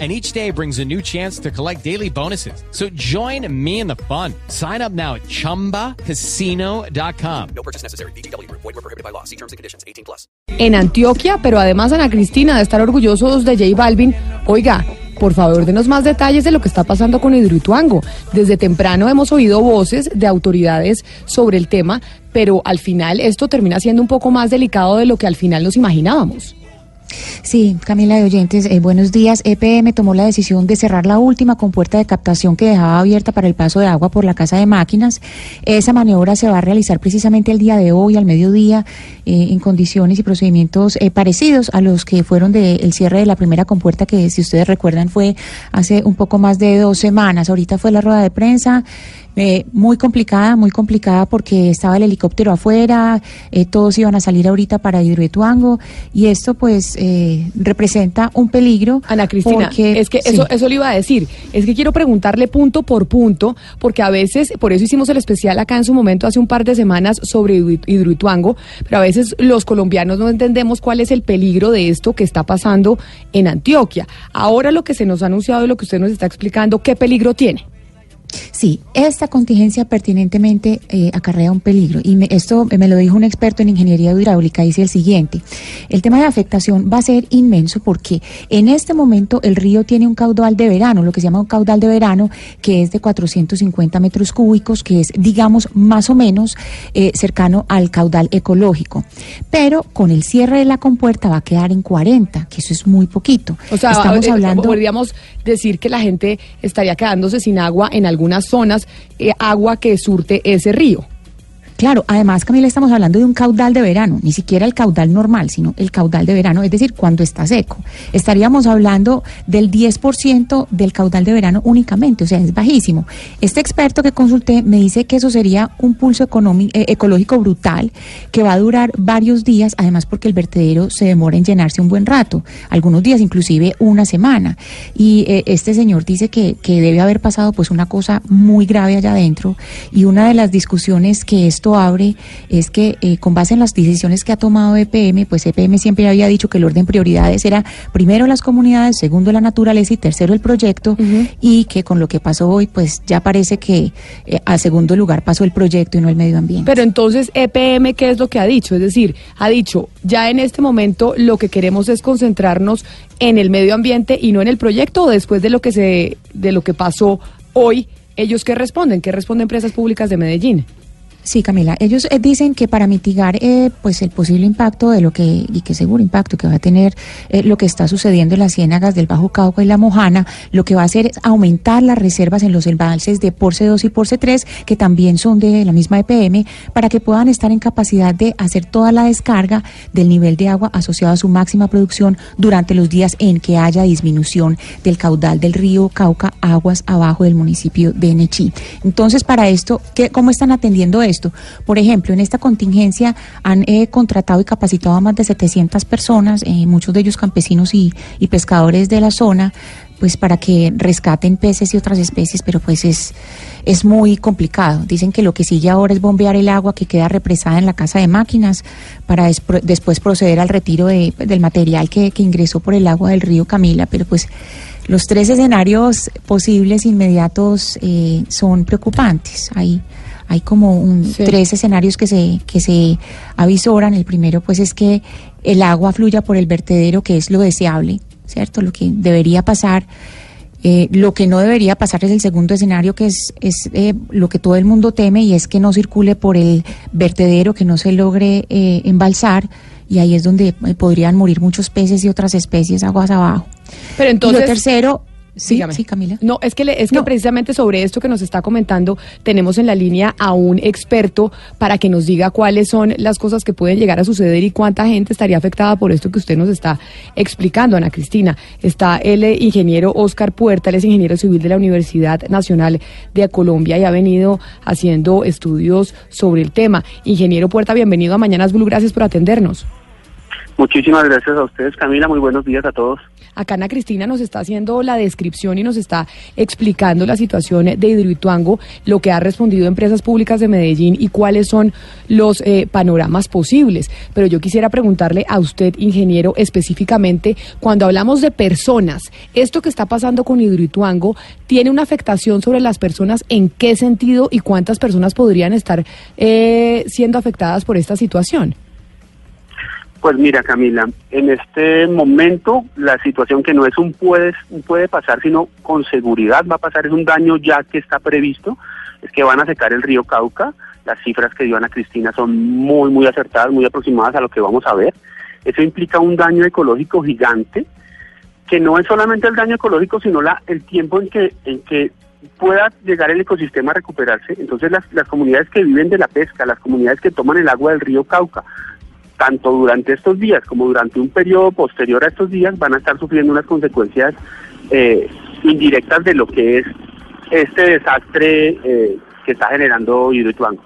and each day brings a new chance to collect daily bonuses. So join me in the fun. Sign up now at ChumbaCasino.com. No purchase necessary. BGW. Void were prohibited by law. See terms and conditions. 18 plus. En Antioquia, pero además Ana Cristina de estar orgullosos de J Balvin. Oiga, por favor, denos más detalles de lo que está pasando con Hidroituango. Desde temprano hemos oído voces de autoridades sobre el tema, pero al final esto termina siendo un poco más delicado de lo que al final nos imaginábamos. Sí, Camila de Oyentes, eh, buenos días. EPM tomó la decisión de cerrar la última compuerta de captación que dejaba abierta para el paso de agua por la casa de máquinas. Esa maniobra se va a realizar precisamente el día de hoy, al mediodía, eh, en condiciones y procedimientos eh, parecidos a los que fueron del cierre de la primera compuerta, que si ustedes recuerdan fue hace un poco más de dos semanas. Ahorita fue la rueda de prensa. Eh, muy complicada, muy complicada porque estaba el helicóptero afuera, eh, todos iban a salir ahorita para Hidroituango y esto pues eh, representa un peligro. Ana Cristina, es que eso, eso le iba a decir, es que quiero preguntarle punto por punto porque a veces, por eso hicimos el especial acá en su momento hace un par de semanas sobre Hidroituango, pero a veces los colombianos no entendemos cuál es el peligro de esto que está pasando en Antioquia. Ahora lo que se nos ha anunciado y lo que usted nos está explicando, ¿qué peligro tiene? Sí, esta contingencia pertinentemente eh, acarrea un peligro. Y esto me lo dijo un experto en ingeniería hidráulica, dice el siguiente, el tema de afectación va a ser inmenso porque en este momento el río tiene un caudal de verano, lo que se llama un caudal de verano, que es de 450 metros cúbicos, que es, digamos, más o menos eh, cercano al caudal ecológico, pero con el cierre de la compuerta va a quedar en 40, que eso es muy poquito. O sea, estamos eh, hablando... Podríamos decir que la gente estaría quedándose sin agua en algún algunas zonas eh, agua que surte ese río. Claro, además, Camila, estamos hablando de un caudal de verano, ni siquiera el caudal normal, sino el caudal de verano, es decir, cuando está seco. Estaríamos hablando del 10% del caudal de verano únicamente, o sea, es bajísimo. Este experto que consulté me dice que eso sería un pulso eh, ecológico brutal que va a durar varios días, además porque el vertedero se demora en llenarse un buen rato, algunos días, inclusive una semana. Y eh, este señor dice que, que debe haber pasado pues una cosa muy grave allá adentro y una de las discusiones que esto abre es que eh, con base en las decisiones que ha tomado EPM, pues EPM siempre había dicho que el orden prioridades era primero las comunidades, segundo la naturaleza y tercero el proyecto y que con lo que pasó hoy, pues ya parece que eh, a segundo lugar pasó el proyecto y no el medio ambiente. Pero entonces EPM, ¿qué es lo que ha dicho? Es decir, ha dicho, ya en este momento lo que queremos es concentrarnos en el medio ambiente y no en el proyecto o después de lo que se de lo que pasó hoy, ellos qué responden, qué responden empresas públicas de Medellín. Sí, Camila, ellos eh, dicen que para mitigar eh, pues el posible impacto de lo que, y que seguro impacto que va a tener eh, lo que está sucediendo en las ciénagas del Bajo Cauca y la Mojana, lo que va a hacer es aumentar las reservas en los embalses de Porce 2 y Porce 3, que también son de la misma EPM, para que puedan estar en capacidad de hacer toda la descarga del nivel de agua asociado a su máxima producción durante los días en que haya disminución del caudal del río Cauca, aguas abajo del municipio de Nechí. Entonces, para esto, ¿qué, ¿cómo están atendiendo esto? Por ejemplo, en esta contingencia han eh, contratado y capacitado a más de 700 personas, eh, muchos de ellos campesinos y, pescadores de la zona, pues para que rescaten peces y otras especies, pero pues es, es muy complicado. Dicen que lo que sigue ahora es bombear el agua que queda represada en la casa de máquinas para después proceder al retiro del material que, ingresó por el agua del río Camila, pero pues los tres escenarios posibles inmediatos eh, son preocupantes. Hay hay como un, tres escenarios que se, que se avisoran. El primero, pues, es que el agua fluya por el vertedero, que es lo deseable, ¿cierto? Lo que debería pasar. Eh, lo que no debería pasar es el segundo escenario, que es, es eh, lo que todo el mundo teme, y es que no circule por el vertedero, que no se logre eh, embalsar, y ahí es donde podrían morir muchos peces y otras especies aguas abajo. Pero entonces. lo tercero Sí, sí, Camila. No, es que, es que precisamente sobre esto que nos está comentando, tenemos en la línea a un experto para que nos diga cuáles son las cosas que pueden llegar a suceder y cuánta gente estaría afectada por esto que usted nos está explicando, Ana Cristina. Está el ingeniero Oscar Puerta, él es ingeniero civil de la Universidad Nacional de Colombia y ha venido haciendo estudios sobre el tema. Ingeniero Puerta, bienvenido a Mañanas Blue, gracias por atendernos. Muchísimas gracias a ustedes, Camila. Muy buenos días a todos. Acá Ana Cristina nos está haciendo la descripción y nos está explicando la situación de Hidroituango, lo que ha respondido Empresas Públicas de Medellín y cuáles son los eh, panoramas posibles. Pero yo quisiera preguntarle a usted, ingeniero, específicamente, cuando hablamos de personas, ¿esto que está pasando con Hidroituango tiene una afectación sobre las personas? ¿En qué sentido y cuántas personas podrían estar eh, siendo afectadas por esta situación? Pues mira, Camila, en este momento la situación que no es un puede, puede pasar, sino con seguridad va a pasar, es un daño ya que está previsto, es que van a secar el río Cauca, las cifras que dio Ana Cristina son muy, muy acertadas, muy aproximadas a lo que vamos a ver. Eso implica un daño ecológico gigante, que no es solamente el daño ecológico, sino la, el tiempo en que, en que pueda llegar el ecosistema a recuperarse. Entonces las, las comunidades que viven de la pesca, las comunidades que toman el agua del río Cauca, tanto durante estos días como durante un periodo posterior a estos días, van a estar sufriendo unas consecuencias eh, indirectas de lo que es este desastre eh, que está generando Hidroituango.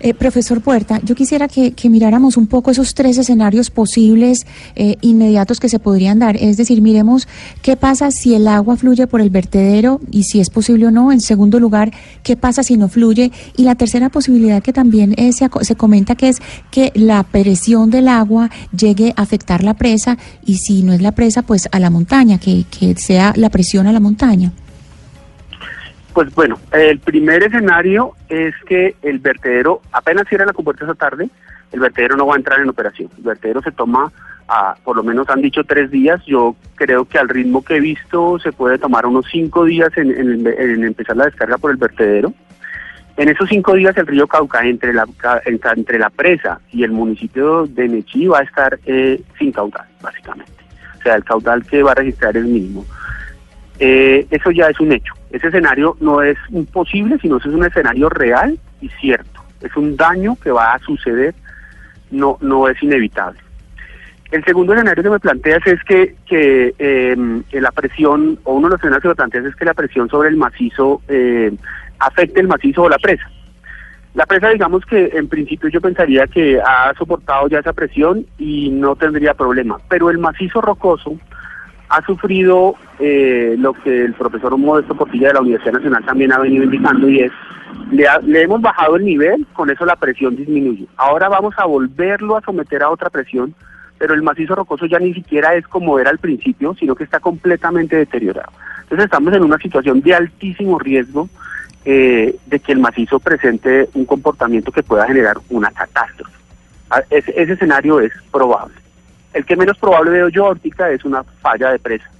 Eh, profesor Puerta, yo quisiera que, miráramos un poco esos tres escenarios posibles eh, inmediatos que se podrían dar. Es decir, miremos qué pasa si el agua fluye por el vertedero y si es posible o no. En segundo lugar, qué pasa si no fluye. Y la tercera posibilidad que también eh, se, se comenta que es que la presión del agua llegue a afectar la presa y si no es la presa, pues a la montaña, que, que sea la presión a la montaña. Pues bueno, el primer escenario es que el vertedero, apenas cierra la compuerta esa tarde, el vertedero no va a entrar en operación. El vertedero se toma, a, por lo menos han dicho tres días, yo creo que al ritmo que he visto se puede tomar unos cinco días en, empezar la descarga por el vertedero. En esos cinco días el río Cauca, entre la, entre la presa y el municipio de Nechí, va a estar eh, sin caudal, básicamente. O sea, el caudal que va a registrar es mínimo. Eh, eso ya es un hecho. Ese escenario no es imposible, sino es un escenario real y cierto. Es un daño que va a suceder, no, no es inevitable. El segundo escenario que me planteas es que, que, em, la presión, o uno de los escenarios que me planteas es que la presión sobre el macizo eh, afecte el macizo o la presa. La presa, digamos que en principio yo pensaría que ha soportado ya esa presión y no tendría problema, pero el macizo rocoso ha sufrido eh, lo que el profesor Modesto Portilla de la Universidad Nacional también ha venido indicando y es, le, le, hemos bajado el nivel, con eso la presión disminuye. Ahora vamos a volverlo a someter a otra presión, pero el macizo rocoso ya ni siquiera es como era al principio, sino que está completamente deteriorado. Entonces estamos en una situación de altísimo riesgo eh, de que el macizo presente un comportamiento que pueda generar una catástrofe. Ah, ese escenario es probable. El que menos probable veo yo ahorita es una falla de presa.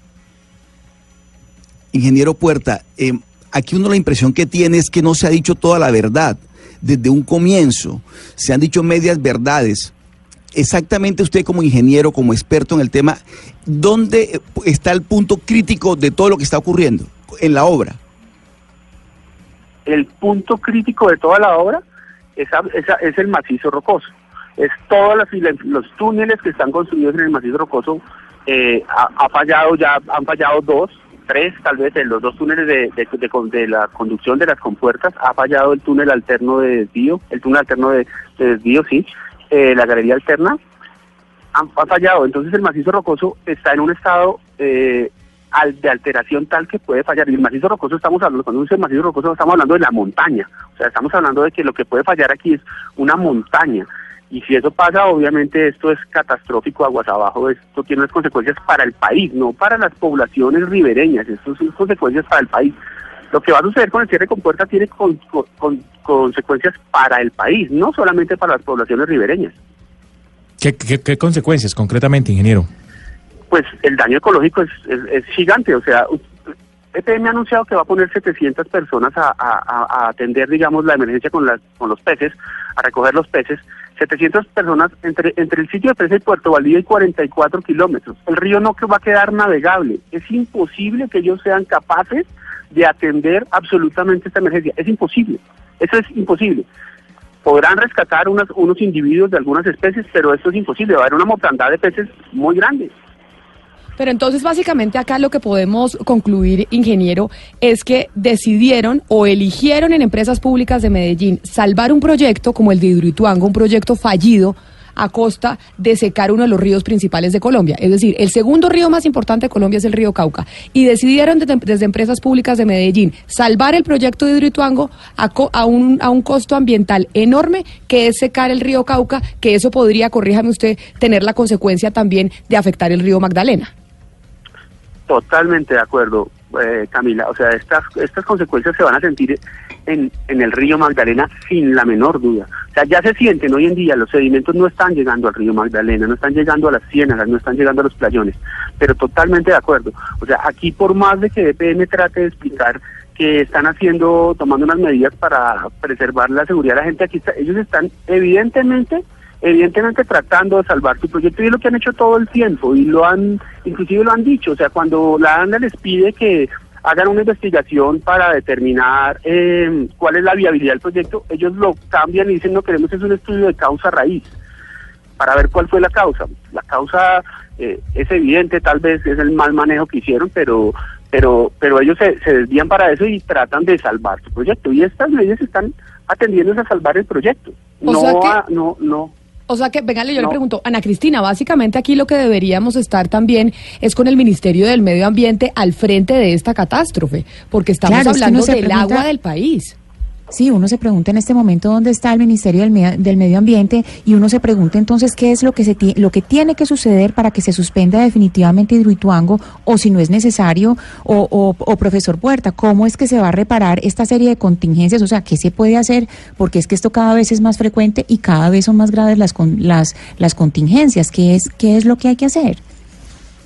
Ingeniero Puerta, eh, aquí uno la impresión que tiene es que no se ha dicho toda la verdad. Desde un comienzo se han dicho medias verdades. Exactamente usted como ingeniero, como experto en el tema, ¿dónde está el punto crítico de todo lo que está ocurriendo en la obra? El punto crítico de toda la obra es, es el macizo rocoso es todos los, túneles que están construidos en el macizo rocoso eh, ha, fallado ya, han fallado dos, tres tal vez en los dos túneles de, de, la conducción de las compuertas, ha fallado el túnel alterno de desvío, el túnel alterno de, desvío, sí, eh, la galería alterna, han, ha fallado, entonces el macizo rocoso está en un estado eh, de alteración tal que puede fallar. Y el macizo rocoso estamos hablando, cuando dice macizo rocoso estamos hablando de la montaña, o sea, estamos hablando de que lo que puede fallar aquí es una montaña. Y si eso pasa, obviamente esto es catastrófico aguas abajo, esto tiene unas consecuencias para el país, no para las poblaciones ribereñas, esto son consecuencias para el país. Lo que va a suceder con el cierre con puerta tiene consecuencias para el país, no solamente para las poblaciones ribereñas. ¿Qué, consecuencias concretamente, ingeniero? Pues el daño ecológico es, es, gigante, o sea, EPM ha anunciado que va a poner 700 personas a, atender, digamos, la emergencia con, las, con los peces, a recoger los peces, 700 personas entre, el sitio de presa y Puerto Valdivia y 44 kilómetros. El río no va a quedar navegable. Es imposible que ellos sean capaces de atender absolutamente esta emergencia. Es imposible. Eso es imposible. Podrán rescatar unos individuos de algunas especies, pero esto es imposible. Va a haber una mortandad de peces muy grande. Pero entonces básicamente acá lo que podemos concluir, ingeniero, es que decidieron o eligieron en empresas públicas de Medellín salvar un proyecto como el de Hidroituango, un proyecto fallido a costa de secar uno de los ríos principales de Colombia. Es decir, el segundo río más importante de Colombia es el río Cauca. Y decidieron desde, empresas públicas de Medellín salvar el proyecto de Hidroituango a, a, un, a un costo ambiental enorme que es secar el río Cauca, que eso podría, corríjame usted, tener la consecuencia también de afectar el río Magdalena. Totalmente de acuerdo, eh, Camila. O sea, estas, estas consecuencias se van a sentir en, en el río Magdalena sin la menor duda. O sea, ya se sienten hoy en día, los sedimentos no están llegando al río Magdalena, no están llegando a las ciénagas, no están llegando a los playones, pero totalmente de acuerdo. O sea, aquí por más de que EPM trate de explicar que están haciendo, tomando unas medidas para preservar la seguridad de la gente, aquí está- ellos están evidentemente evidentemente tratando de salvar su proyecto y es lo que han hecho todo el tiempo y lo han, inclusive lo han dicho, o sea, cuando la ANDA les pide que hagan una investigación para determinar eh, cuál es la viabilidad del proyecto, ellos lo cambian y dicen no queremos es un estudio de causa raíz para ver cuál fue la causa. La causa eh, es evidente, tal vez es el mal manejo que hicieron, pero pero pero ellos se, se desvían para eso y tratan de salvar su proyecto y estas medidas están atendiendo a salvar el proyecto. O no, a- no, no. O sea que, venga, yo le pregunto, Ana Cristina, básicamente aquí lo que deberíamos estar también es con el Ministerio del Medio Ambiente al frente de esta catástrofe, porque estamos Claro, es que hablando del pregunta- agua del país. Sí, uno se pregunta en este momento dónde está el Ministerio del, Me- del Medio Ambiente y uno se pregunta entonces qué es lo que se lo que tiene que suceder para que se suspenda definitivamente Hidroituango o si no es necesario o, o- profesor Puerta, cómo es que se va a reparar esta serie de contingencias, o sea, qué se puede hacer porque es que esto cada vez es más frecuente y cada vez son más graves las las las contingencias, qué es qué es lo que hay que hacer.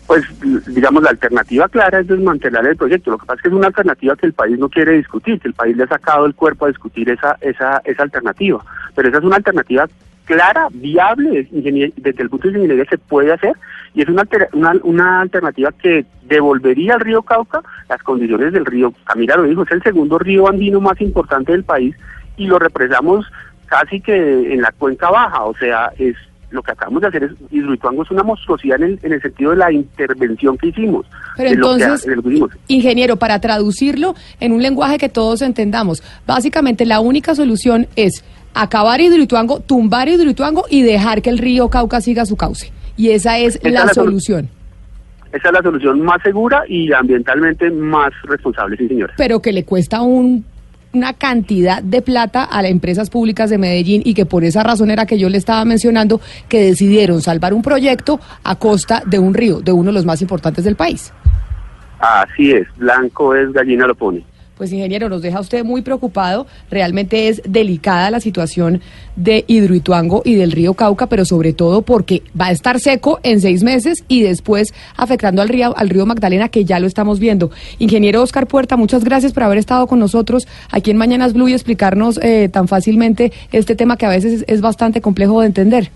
Pues digamos la alternativa clara es desmantelar el proyecto. Lo que pasa es que es una alternativa que el país no quiere discutir, que el país le ha sacado el cuerpo a discutir esa esa esa alternativa. Pero esa es una alternativa clara, viable, desde el punto de ingeniería se puede hacer y es una, una, una alternativa que devolvería al río Cauca las condiciones del río. Camila lo dijo, es el segundo río andino más importante del país y lo represamos casi que en la cuenca baja, o sea, es lo que acabamos de hacer es, Hidroituango es una monstruosidad en el, en el sentido de la intervención que hicimos. Pero lo que- entonces, lo que hicimos. ingeniero, para traducirlo en un lenguaje que todos entendamos, básicamente la única solución es acabar Hidroituango, tumbar Hidroituango y dejar que el río Cauca siga su cauce. Y esa es Esa la, es la solu- solución. Esa es la solución más segura y ambientalmente más responsable, sí señora. pero que le cuesta un- una cantidad de plata a las empresas públicas de Medellín y que por esa razón era que yo le estaba mencionando que decidieron salvar un proyecto a costa de un río, de uno de los más importantes del país. Así es, blanco es gallina lo pone. Pues ingeniero, nos deja usted muy preocupado. Realmente es delicada la situación de Hidroituango y del río Cauca, pero sobre todo porque va a estar seco en seis meses y después afectando al río, al río Magdalena, que ya lo estamos viendo. Ingeniero Oscar Puerta, muchas gracias por haber estado con nosotros aquí en Mañanas Blue y explicarnos eh, tan fácilmente este tema que a veces es- es bastante complejo de entender.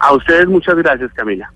A ustedes muchas gracias, Camila.